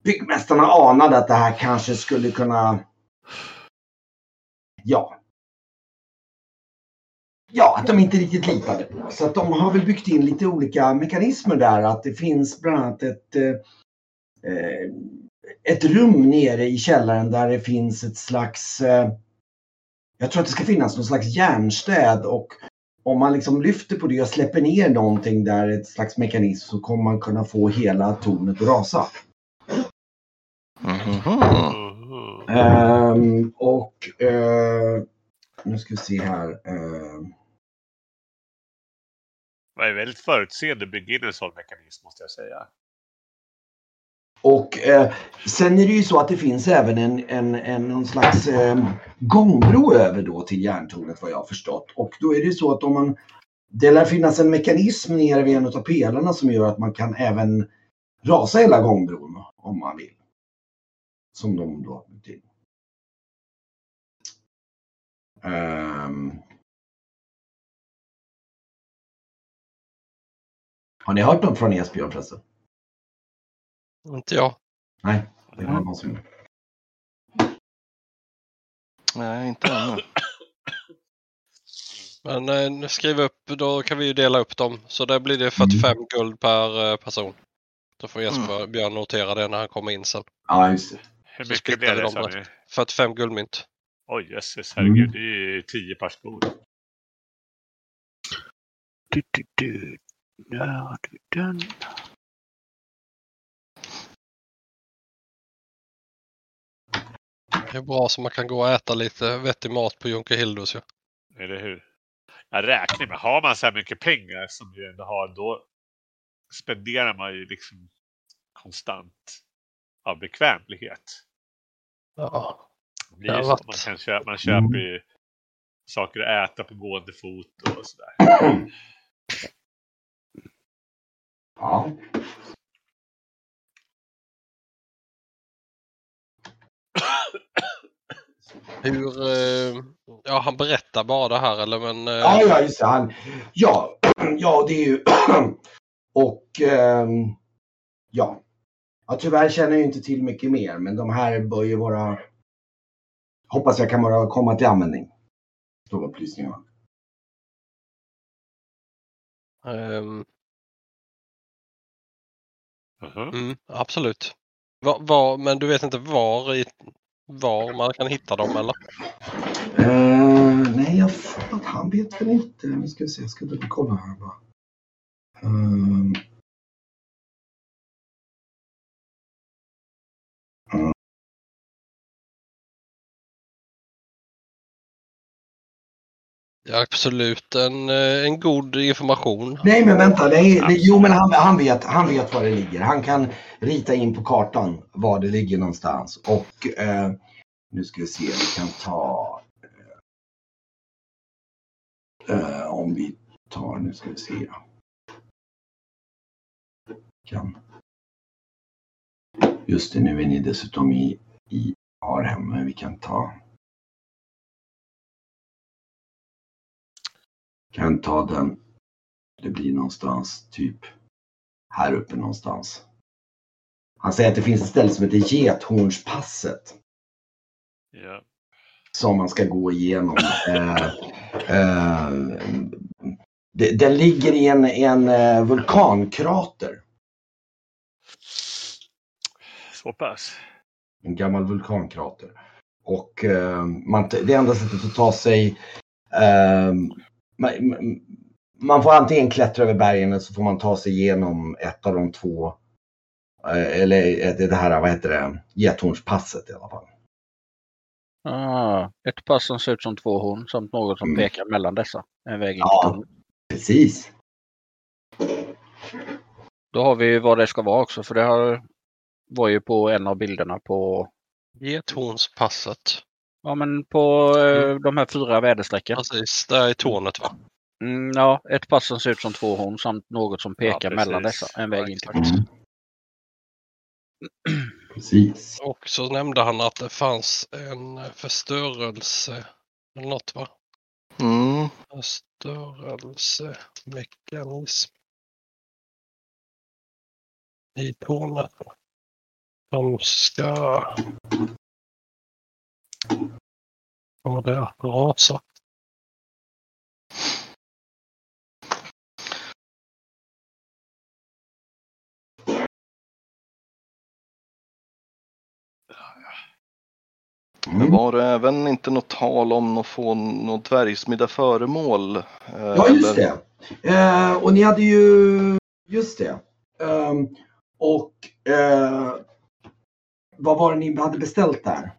byggmästarna anade att det här kanske skulle kunna... Ja. Ja, att de inte riktigt litade. på. Så att de har väl byggt in lite olika mekanismer där. Att det finns bland annat ett, eh, eh ett rum nere i källaren där det finns ett slags... Eh, jag tror att det ska finnas någon slags järnstäd och om man liksom lyfter på det och släpper ner någonting där, ett slags mekanism, så kommer man kunna få hela tornet att rasa. Mhm. Mhm. Ehm, och eh, nu ska vi se här. ehm, Det är väldigt förutseende att bygga in en sån mekanism måste jag säga. Och eh, sen är det ju så att det finns även en, en, en någon slags eh, gångbro över då till järntornet vad jag har förstått. Och då är det ju så att om man det lär finnas en mekanism nere vid en av pelarna som gör att man kan även rasa hela gångbron om man vill. Som de då till. Um. Har ni hört något från Esbjörn förresten? Inte jag. Nej, det var någon som Nej, inte ännu. <coughs> Men eh, skriv upp, då kan vi ju dela upp dem. Så där blir det 45 guld per eh, person. Då får Jesper Björn notera det när han kommer in sen. Ja, just det. Hur Så mycket blir det sa rätt. ni? 45 guldmynt. Oj jösses, herregud. Mm. Det är ju tio par skor. Du, du, du. Ja, du, den. Är bra så man kan gå och äta lite vettig mat på Junker Hildus ju. Eller hur? Jag räknar med, har man så här mycket pengar som vi ändå har, då spenderar man ju liksom konstant av bekvämlighet. Ja. Det blir Ja, ju så. Man, kan köpa, man köper ju saker att äta på gående fot och sådär. <clears throat> Ja. Hur, eh, ja han berättar bara det här eller men... eh, Ja, ja, just det. Han, ja, <clears throat> ja, det är ju... <clears throat> och ehm, ja. ja, tyvärr känner jag inte till mycket mer, men de här bör ju vara... Hoppas jag kan bara komma till användning. Står upplysningarna. Mhm. mm, absolut. Var, var, men du vet inte var, i, var man kan hitta dem eller? Uh, nej, jag fan, han vet väl inte. Nu ska vi se, jag ska kolla här bara. Eh, absolut en, eh, en god information. Nej, men vänta. Nej, nej, jo, men han, han, vet, han vet var det ligger. Han kan rita in på kartan var det ligger någonstans. Och eh, nu ska vi se, vi kan ta... Eh, om vi tar, nu ska vi se. Kan. Just det, nu är ni dessutom i, i Arhem, men vi kan ta... Kan ta den det blir någonstans typ här uppe någonstans. Han säger att det finns ett ställe som heter Gethornspasset Ja. som man ska gå igenom. Eh, eh, det, den ligger i en, en eh, vulkankrater. Så pass. En gammal vulkankrater. Och eh, man, det enda sättet att ta sig eh, man, man får antingen klättra över bergen eller så får man ta sig igenom ett av de två eh, eller det här, vad heter det, Gethornspasset i alla fall. Ah, ett pass som ser ut som två horn samt något som Mm. pekar mellan dessa. En väg in Ja. Precis. Då har vi vad det ska vara också för det har, var ju på en av bilderna på, Gethornspasset. Ja men på eh, de här fyra väderstrecken. Precis, där är tornet va? Mm, ja, ett pass som ser ut som två horn samt något som pekar mellan precis. dessa. En väg in till. Mm. <clears throat> Precis. Och så nämnde han att det fanns en förstörelse eller något va? Mm. Förstörelsemekanism. I tornet. De ska... Kommer det att rasa? Men Mm. var det även inte något tal om att få något dvärgsmidda föremål? eh, Ja, just eller- det. Eh, och ni hade ju, just det. Ehm, och eh, vad var det ni hade beställt där?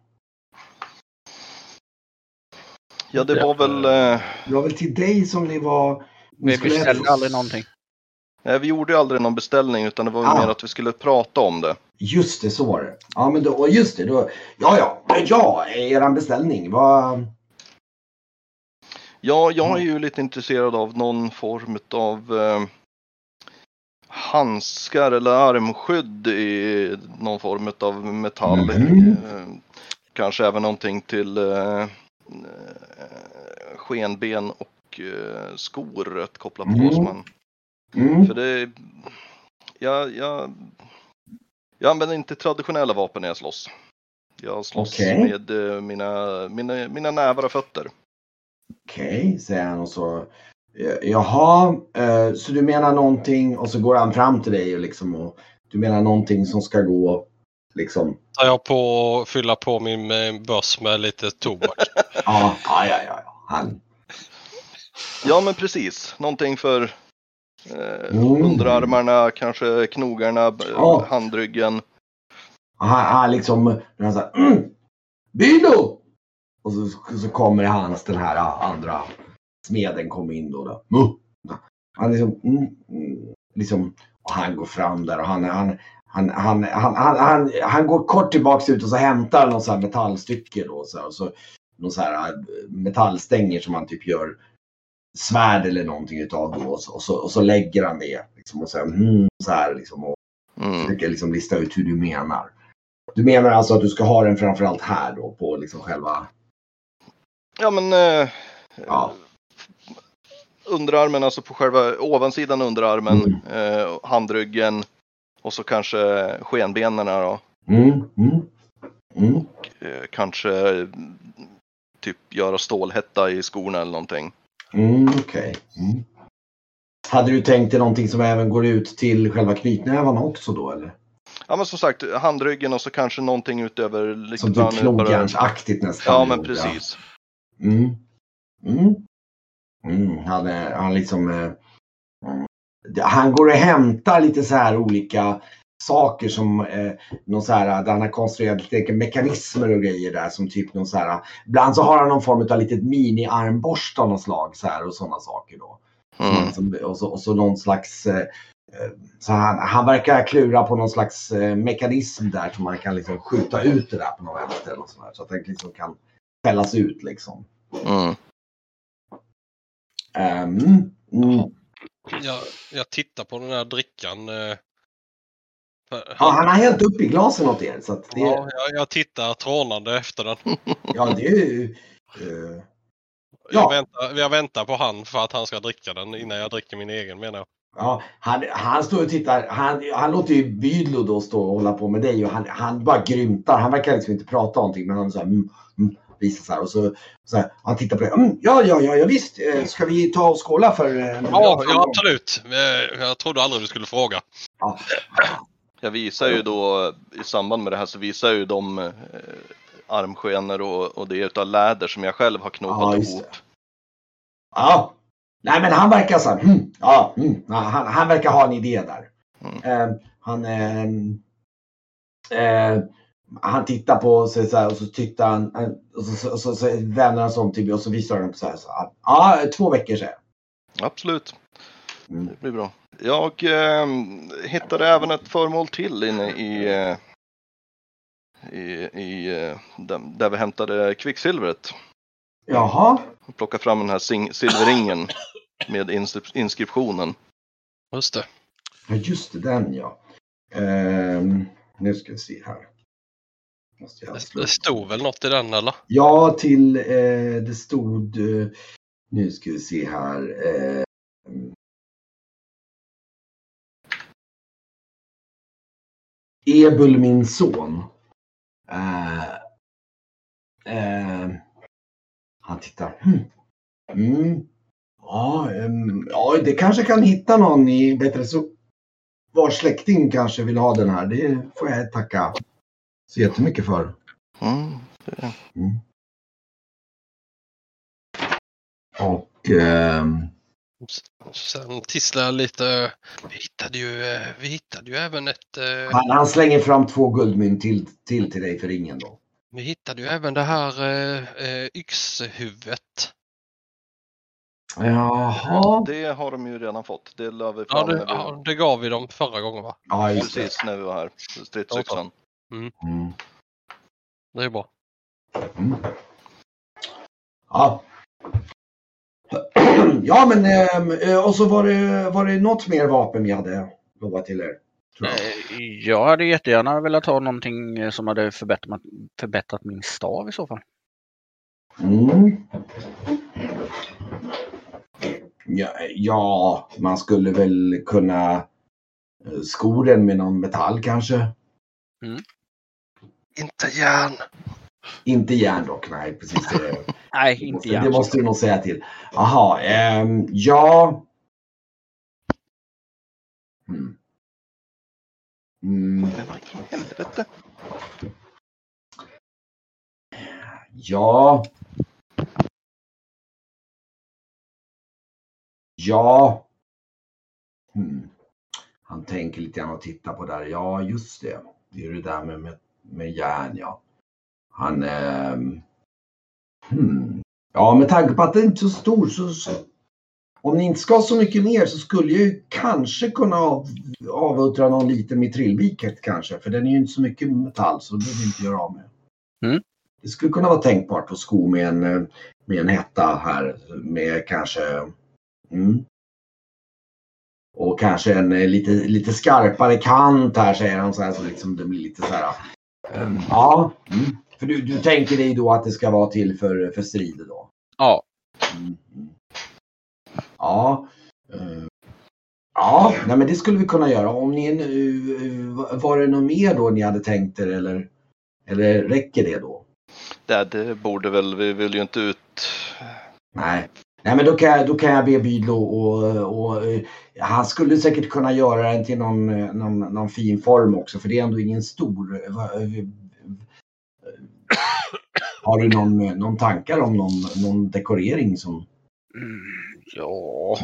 Ja, det var väl... Eh, Det var väl till dig som ni var... ni Vi skulle beställde äta- aldrig någonting. nej, vi gjorde ju aldrig någon beställning utan det var ju Ah. mer att vi skulle prata om det. Just det, så var det. Ja, men då, just det. Då, ja, ja, ja, eran beställning. Vad... Ja, jag är Mm. ju lite intresserad av någon form av eh, handskar eller armskydd i någon form av metall. Mhm. Eh, kanske även någonting till eh, skenben och eh, skor att koppla på. Mm. Man, Mm. för det, jag, jag, jag använder inte traditionella vapen när jag slåss. Jag slåss Okej. med eh, mina, mina, mina nävar och fötter. Okej, säger han och så. eh, Jaha, eh, så du menar någonting och så går han fram till dig och liksom och du menar någonting som ska gå liksom. Tar jag på att fylla på min eh, börs med lite tobak. <laughs> Ja, ja, ja, ja. Han. Ja men precis, någonting för eh, Mm. underarmarna, kanske knogarna, Ja. handryggen. Han, han liksom, han säger mm, Bylo! Och så, så kommer hans den här andra smeden kommer in då. då. Han liksom, mm, mm, liksom, och han går fram där och han, han, han, han, han, han, han, går kort tillbaks ut och så hämtar någon så här metallstycke då. Så och så, någon så här äh, metallstänger som han typ gör svärd eller någonting utav då. Och så, och så, och så lägger han det. Liksom, och så, här, mm, så här liksom. Och, Mm. försöker liksom lista ut hur du menar. Du menar alltså att du ska ha den framförallt här då på liksom själva... Ja men eh, Ja. underarmen, alltså på själva ovansidan underarmen, Mm. eh, handryggen och så kanske skenbenen då. Mm, mm, mm. Eh, kanske eh, typ göra stålhätta i skorna eller någonting. Mm, Okej. Mm. Hade du tänkt dig någonting som även går ut till själva knytnävarna också då eller? Ja men som sagt, handryggen och så kanske någonting utöver. Som Liksom, typ bara- knogjärnsaktigt nästan. Ja men precis. Mm. Mm. Mm. Han, är, han liksom... Han går och hämtar lite så här olika saker som eh, någon så här, där han har konstruerat lite mekanismer och grejer där som typ någon så här. Ibland så har han någon form av litet mini-armborst av något slag så här och sådana saker då. Mm. Som, och, så, och så någon slags eh, eh, så han, han verkar klura på någon slags eh, mekanism där som man kan liksom skjuta ut det där på någon vänster eller så, där, så att den liksom kan fällas ut liksom. Mm. Ehm, mm. Jag, jag tittar på den här drickan. eh, för- Ja, han har hällt upp i glasen åt er. Så det, Ja, ja. jag, jag tittar trånande efter den. <laughs> det är ju... eh, Jag, Ja. väntar, jag väntar på han för att han ska dricka den innan jag dricker min egen menar jag. ja, han, han står och tittar. Han, han låter ju Bydlo då stå och hålla på med dig och han, han bara grymtar. Han verkar liksom inte prata någonting men han så här, mm, mm, visar så här och så, så här, han tittar på dig. Mm, ja, ja, ja, ja, visst. Eh, Ska vi ta och skåla för... eh, Ja, ja absolut. Eh, Jag trodde aldrig du skulle fråga. Ja. Jag visar ju då i samband med det här så visar jag ju de eh, armskenor och, och det utav läder som jag själv har Ja, knopat just ihop. Ja. Nej, men han verkar så här. Mm, ja, mm, ja, han, han verkar ha en idé där. Mm. Eh, han... Eh, eh, han tittar på sig så här och så tittar han han- och så, så, så, så vänder han sig om till mig och så visar han upp så här. Så, ja, två veckor sedan. Absolut, Mm. det blir bra. Jag eh, hittade även ett föremål till inne i, eh, i, i eh, där, vi hämtade kvicksilvret. Jaha. Och plockade fram den här silverringen med ins- inskriptionen. Just det. Ja, just det, den ja. Ehm, nu ska vi se här. Det stod väl något i den eller? Ja, till eh, det stod... Eh, nu ska vi se här. Eh, Ebul min son. Eh, eh, han tittar. Hmm. Mm. Ja, ehm, ja, det kanske kan hitta någon i bättre så vars släkting kanske vill ha den här. Det får jag tacka så jättemycket för. Mm. Mm. Och ehm, Sen tisslade jag lite. Vi hittade ju, eh, vi hittade ju även ett... eh, han, han slänger fram två guldmynt till, till till dig för ringen då. Vi hittade ju även det här eh, eh, yxhuvudet. Jaha. Det har de ju redan fått. Det la vi Ja fram det, när vi, ja, det gav vi dem förra gången va? Ja, just det. precis när vi var här. Stridsyxan. Mm. Det är bra. Mm. Ja. <clears throat> Ja, men ehm, eh, och så var det, var det något mer vapen vi hade lovat till er. Jag. Eh, Jag hade jättegärna velat ha någonting eh, som hade förbättrat, förbättrat min stav i så fall. Mm. Ja, ja, man skulle väl kunna sko den med någon metall kanske. Inte järn! Inte järn dock, nej precis. Det, <laughs> Nej, inte det järn. måste du nog säga till. Jaha, ehm, ja. Mm. Mm, i helvete? ja. Ja. Mm. Han tänker lite grann och tittar på där. Ja, just det. Det är det där med, med, med järn, ja. Han... ehm, hmm. Ja, med tanke på att den är inte så stor så, så... Om ni inte ska så mycket mer så skulle jag ju kanske kunna av, avuttra någon liten mitrillbiket kanske. För den är ju inte så mycket metall så det behöver inte göra av med. Mm. Det skulle kunna vara tänkbart att sko med en, eh, med en hetta här med kanske... Mm. Och kanske en eh, lite, lite skarpare kant här säger han så här så liksom det blir lite så här. Eh, Ja, mm. för du, du tänker dig då att det ska vara till för, för strider då? Ja, Mm. mm. Ja. eh, Ja, nej men det skulle vi kunna göra. Om ni nu, var det något mer då ni hade tänkt er eller, eller räcker det då? Det, det borde väl, vi vill ju inte ut... Nej. Nej men då kan jag, då kan jag be Bydlo och, och eh, han skulle säkert kunna göra den till någon, eh, någon, någon fin form också för det är ändå ingen stor. eh, Har du någon, någon tankar om någon, någon dekorering som mm, ja.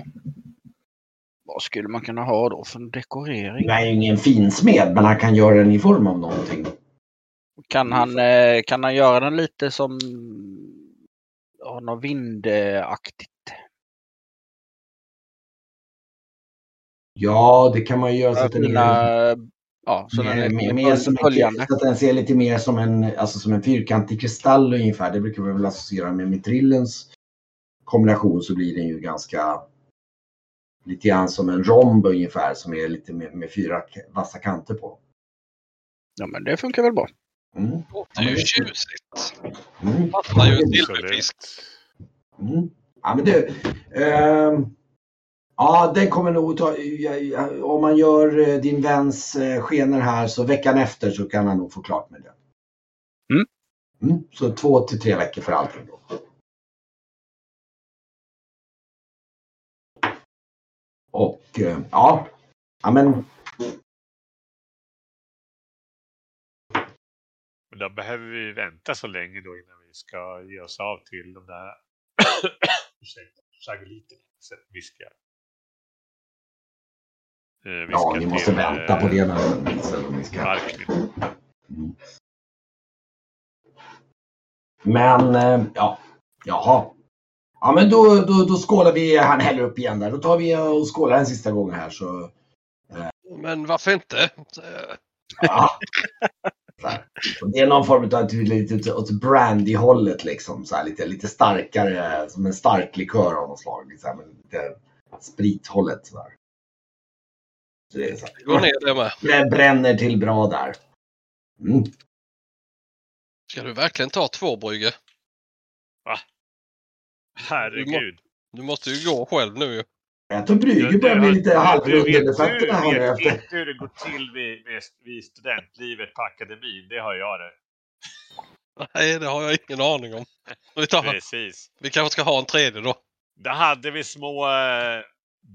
Vad skulle man kunna ha då för en dekorering? Jag är ju ingen finsmed men han kan göra den i form av någonting. Kan han, kan han göra den lite som ja, något vindaktigt? Ja, det kan man ju göra så att den är ja, så den mer, är mer, mer som en, följande. så att den ser lite mer som en, alltså som en fyrkantig kristall ungefär. Det brukar vi väl associera med mitrillens kombination så blir den ju ganska lite grann som en romb ungefär som är lite med, med fyra vassa kanter på. Ja men det funkar väl bra. Mm. Det är ju tjusigt. Mm. Fattar ju en silverfisk. Mm. Ja, men det, ehm, ja, den kommer nog ta, om man gör eh, din väns eh, skenor här så veckan efter så kan han nog få klart med det. Mm. Mm, så två till tre veckor för allting då. Och eh, ja, ja men Men då behöver vi vänta så länge då innan vi ska ge oss av till de där <coughs> sagoliterna. Viskar. Eh, ja, viskar ni måste till, vänta eh, på det när ni ska. Mm. Men eh, ja, jaha. Ja men då, då, då skålar vi, han häller upp igen där. Då tar vi och skålar en sista gång här så. Men varför inte? Ja. <laughs> Det är någon form av lite åt brandy-hållet liksom. Så här, lite, lite starkare, som en stark likör av något slag. Men lite sprithållet sådär. Så det är så här. Det går ner det med. Det bränner till bra där. Mm. Ska du verkligen ta två brygge? Herregud. Du måste ju gå själv nu ju. Jag tror Brygge börjar bli lite halvrund under fötterna här nu vet efter. inte hur det går till vid, vid, studentlivet på akademin. Det har jag det. Nej, det har jag ingen aning om. <laughs> Vi, tar, Precis. vi kanske ska ha en tredje då. Där hade vi små, eh,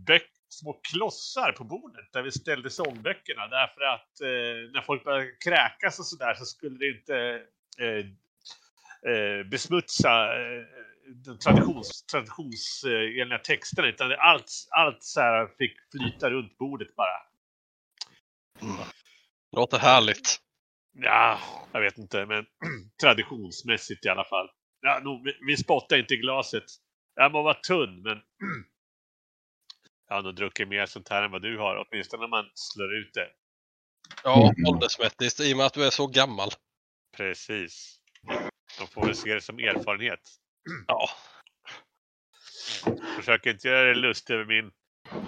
böck, små klossar på bordet där vi ställde sångböckerna. Därför att eh, när folk började kräkas och sådär så skulle det inte eh, eh, besmutsa eh, de traditions, traditionsenliga texterna. Utan allt, allt så här fick flyta runt bordet bara. Låter härligt. Ja, jag vet inte, men <clears throat> traditionsmässigt i alla fall. Ja, nog, vi- vi spottar inte i glaset. Jag må vara tunn, men <clears throat> jag har nog druckit mer sånt här än vad du har, åtminstone när man slår ut det. Ja, Mm. åldersmässigt i och med att du är så gammal. Precis. De får väl se det som erfarenhet. Ja, Försök inte göra dig lust över min,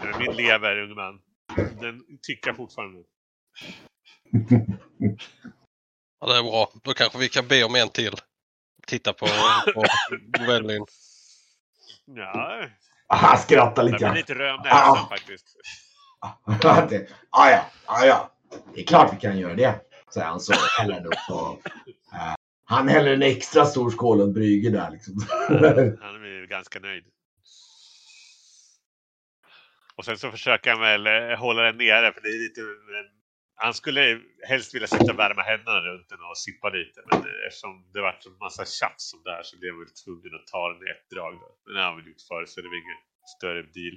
över min lever, unge man. Den tickar fortfarande. <laughs> ja, det är bra. Då kanske vi kan be om en till. Titta på, på <laughs> Gwellin. Ja, Han skrattar jag lite blir grann. lite röd näsan Ah. faktiskt. <laughs> Ah, ja, ah, ja. Det är klart vi kan göra det. Säger han så häller han upp och, eh, han häller en extra stor skål åt Brygge där liksom. <laughs> Han är ju ganska nöjd. Och sen så försöker han väl eh, hålla den nere för det är lite... Han skulle helst vilja sitta och värma händerna runt den och sippa lite. Men eftersom det varit en massa tjafs om det här så blev han väl tvungen att ta den i ett drag. Då. Men det har han väl gjort förr så det var ingen större deal.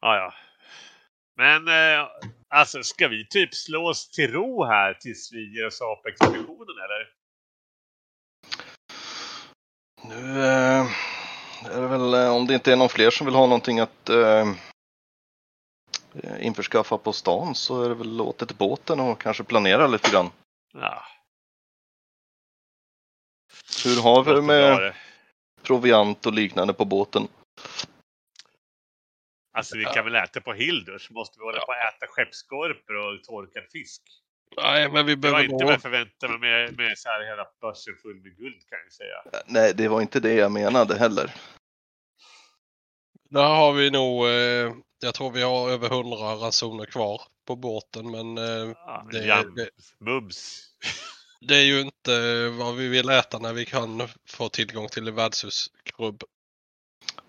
Ja, ja. Men eh, alltså ska vi typ slå oss till ro här tills vi ger oss av på expeditionen eller? Nu eh, är det väl, eh, om det inte är någon fler som vill ha någonting att eh, införskaffa på stan så är det väl åter till båten och kanske planera lite grann. Ja, Hur har vi det med proviant och liknande på båten? Alltså vi kan väl äta på Hilders? Måste vi hålla på att äta skeppsskorpor och torkad fisk? Nej, men vi Det var behöver inte vad jag förväntade mig med, med så här hela börsen full med guld kan jag säga. Eh, Nej, det var inte det jag menade heller. Där har vi nog... Eh, jag tror vi har över 100 ransoner kvar på båten men eh, Ja, det, jam, det, mums. det är ju inte vad vi vill äta när vi kan få tillgång till en värdshusgrubb.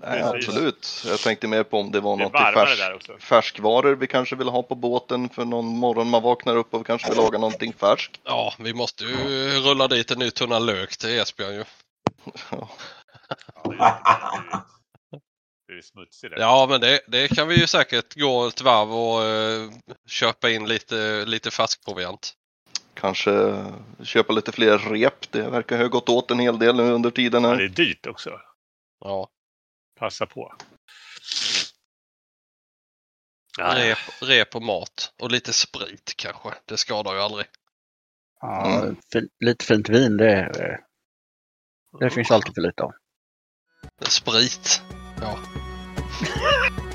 Nej, Precis. absolut. Jag tänkte mer på om det var Det något färsk, färskvaror vi kanske vill ha på båten för någon morgon man vaknar upp och vi kanske vill laga någonting färskt. Ja, vi måste ju rulla dit en ny tunna lök till Esbjörn ju. <laughs> Ja. Ja. Ja, men det, det kan vi ju säkert gå ett varv och eh, köpa in lite, lite färskproviant. Kanske köpa lite fler rep. Det verkar ha gått åt en hel del nu under tiden Ja, här. det är dyrt också. Ja, Passa på. Ja, rep, rep och mat och lite sprit kanske. Det skadar ju aldrig. Ja, Mm. lite fint vin det, det finns alltid för lite av. Sprit. Ja. <laughs>